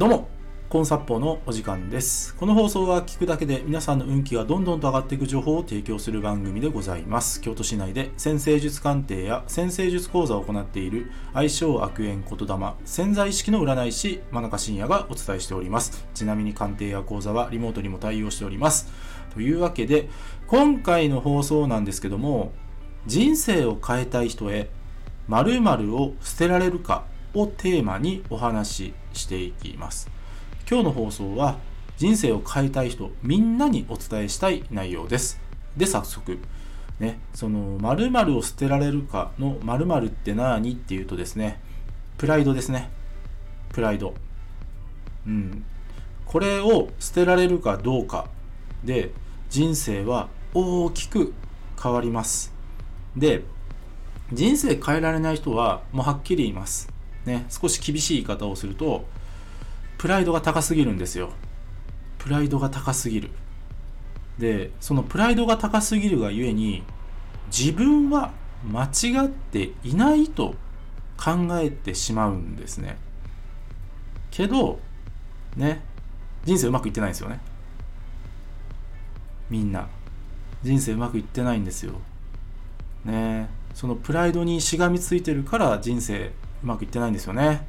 どうも、コンサッポのお時間です。この放送は聞くだけで皆さんの運気がどんどんと上がっていく情報を提供する番組でございます。京都市内で先生術鑑定や先生術講座を行っている相性悪縁言霊潜在意識の占い師真中信也がお伝えしております。ちなみに鑑定や講座はリモートにも対応しております。というわけで、今回の放送なんですけども、人生を変えたい人へ〇〇を捨てられるかをテーマにお話ししていきます。今日の放送は人生を変えたい人みんなにお伝えしたい内容です。で、早速。ね、その〇〇を捨てられるかの〇〇って何っていうとですね、プライドですね。プライド。うん。これを捨てられるかどうかで人生は大きく変わります。で、人生変えられない人はもうはっきり言います。ね、少し厳しい言い方をすると、プライドが高すぎるんですよ。プライドが高すぎる。で、そのプライドが高すぎるがゆえに、自分は間違っていないと考えてしまうんですね。けど、ね、人生うまくいってないんですよね。みんな。人生うまくいってないんですよ。ねそのプライドにしがみついてるから人生うまくいってないんですよね。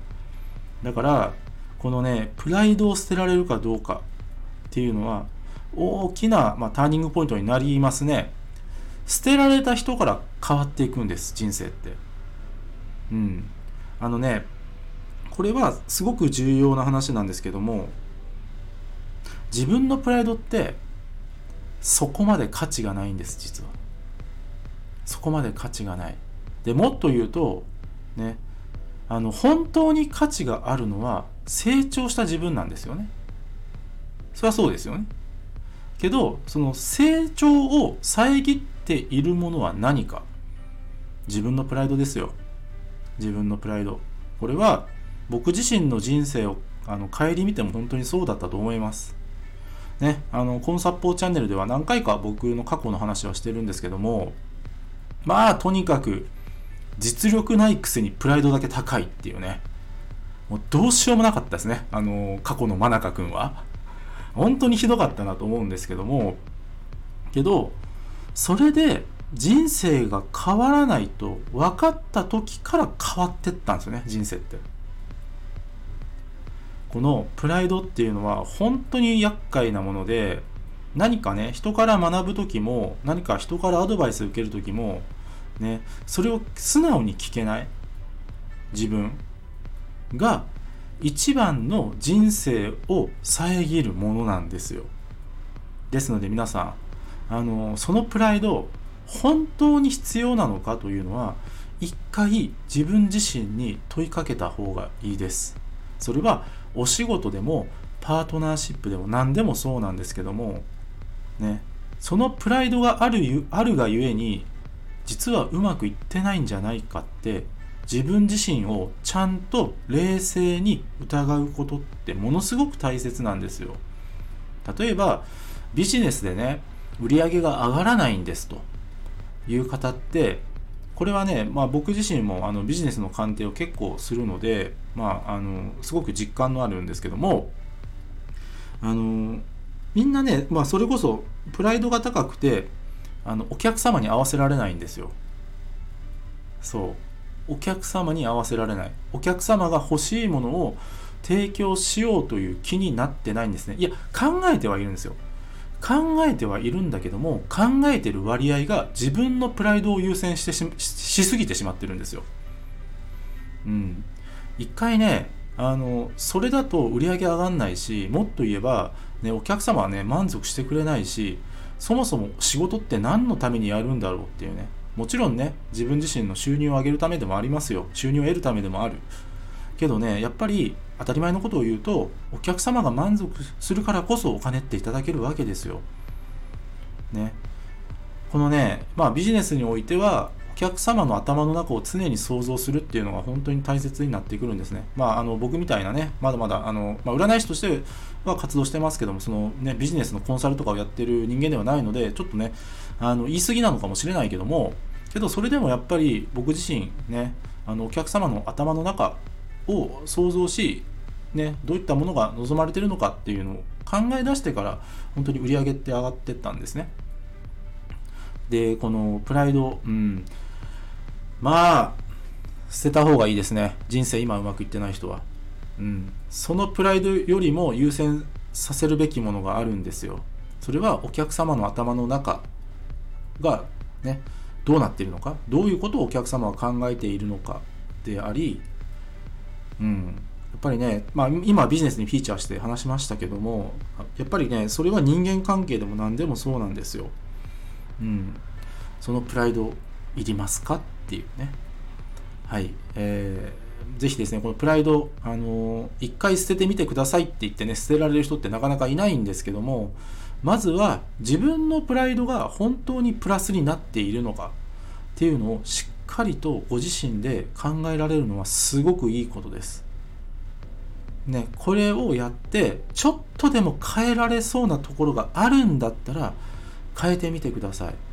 だから、このね、プライドを捨てられるかどうかっていうのは、大きな、まあ、ターニングポイントになりますね。捨てられた人から変わっていくんです、人生って。うん。あのね、これはすごく重要な話なんですけども、自分のプライドって、そこまで価値がないんです、実は。そこまで価値がない。でもっと言うと、ね、あの本当に価値があるのは成長した自分なんですよね。それはそうですよね。けど、その成長を遮っているものは何か。自分のプライドですよ。自分のプライド。これは僕自身の人生をあの顧みても本当にそうだったと思います。ね、あのコンサッポーチャンネルでは何回か僕の過去の話はしてるんですけどもまあとにかく実力ないくせにプライドだけ高いっていうね。もうどうしようもなかったですね。あの過去の真中君は。本当にひどかったなと思うんですけども。けどそれで人生が変わらないと分かった時から変わってったんですよね人生って。このプライドっていうのは本当に厄介なもので何かね人から学ぶ時も何か人からアドバイス受ける時もね。それを素直に聞けない。自分。が一番の人生を遮るものなんですよ。ですので皆さんあのそのプライド本当に必要なのかというのは一回自分自身に問いかけた方がいいです。それはお仕事でもパートナーシップでも何でもそうなんですけどもね。そのプライドがあるゆあるがゆえに実はうまくいってないんじゃないかって自分自身をちゃんと冷静に疑うことってものすごく大切なんですよ。例えばビジネスでね売り上げが上がらないんですと。いう方ってこれはね、まあ、僕自身もあのビジネスの鑑定を結構するので、まあ、あのすごく実感のあるんですけどもあのみんなね、まあ、それこそプライドが高くてあのお客様に合わせられないんですよ。そう。お客様に合わせられない。お客様が欲しいものを提供しようという気になってないんですね。いや考えてはいるんですよ。考えてはいるんだけども考えてる割合が自分のプライドを優先してしすぎてしまってるんですよ。うん。一回ね、あの、それだと売り上げ上がんないし、もっと言えば、ね、お客様はね、満足してくれないし、そもそも仕事って何のためにやるんだろうっていうね。もちろんね、自分自身の収入を上げるためでもありますよ。収入を得るためでもある。けどね、やっぱり当たり前のことを言うと、お客様が満足するからこそお金っていただけるわけですよ。ね。このね、まあビジネスにおいては、客様の頭の中を常に想像するっていうのが本当に大切になってくるんですね。まあ、あの僕みたいなね、まだまだあの、まあ、占い師としては活動してますけども、そのね、ビジネスのコンサルとかをやってる人間ではないので、ちょっとね、あの言い過ぎなのかもしれないけども、けどそれでもやっぱり僕自身ね、あのお客様の頭の中を想像しね、どういったものが望まれてるのかっていうのを考え出してから本当に売り上げって上がってったんですね。で、このプライド、うん、まあ、捨てた方がいいですね。人生今うまくいってない人は。うん、そのプライドよりも優先させるべきものがあるんですよ。それはお客様の頭の中がね、どうなっているのか、どういうことをお客様は考えているのかであり、うん、やっぱりね、まあ、今ビジネスにフィーチャーして話しましたけども、やっぱりね、それは人間関係でも何でもそうなんですよ。うん、そのプライドいりますか？っていうね。はい。えー、ぜひですね、このプライド、あのー、一回捨ててみてくださいって言ってね、捨てられる人ってなかなかいないんですけども、まずは自分のプライドが本当にプラスになっているのかっていうのをしっかりとご自身で考えられるのはすごくいいことです。ね、これをやってちょっとでも変えられそうなところがあるんだったら変えてみてください。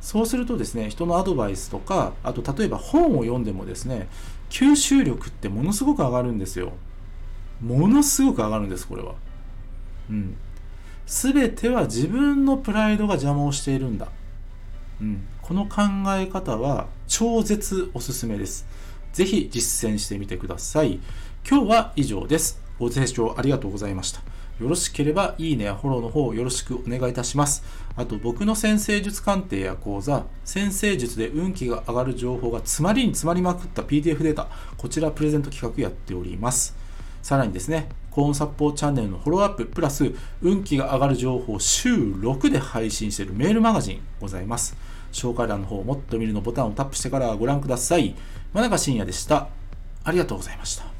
そうするとですね、人のアドバイスとか、あと例えば本を読んでもですね、吸収力ってものすごく上がるんですよ。ものすごく上がるんです、これは。うん。すべては自分のプライドが邪魔をしているんだ。うん、この考え方は超絶おすすめです。ぜひ実践してみてください。今日は以上です。ご清聴ありがとうございました。よろしければいいねやフォローの方よろしくお願いいたします。あと僕の先生術鑑定や講座、先生術で運気が上がる情報が詰まりに詰まりまくった PDF データ、こちらプレゼント企画やっております。さらにですね、コーンサッポーチャンネルのフォローアッププラス運気が上がる情報週6で配信しているメールマガジンございます紹介欄の方もっと見るのボタンをタップしてからご覧ください真中深也でしたありがとうございました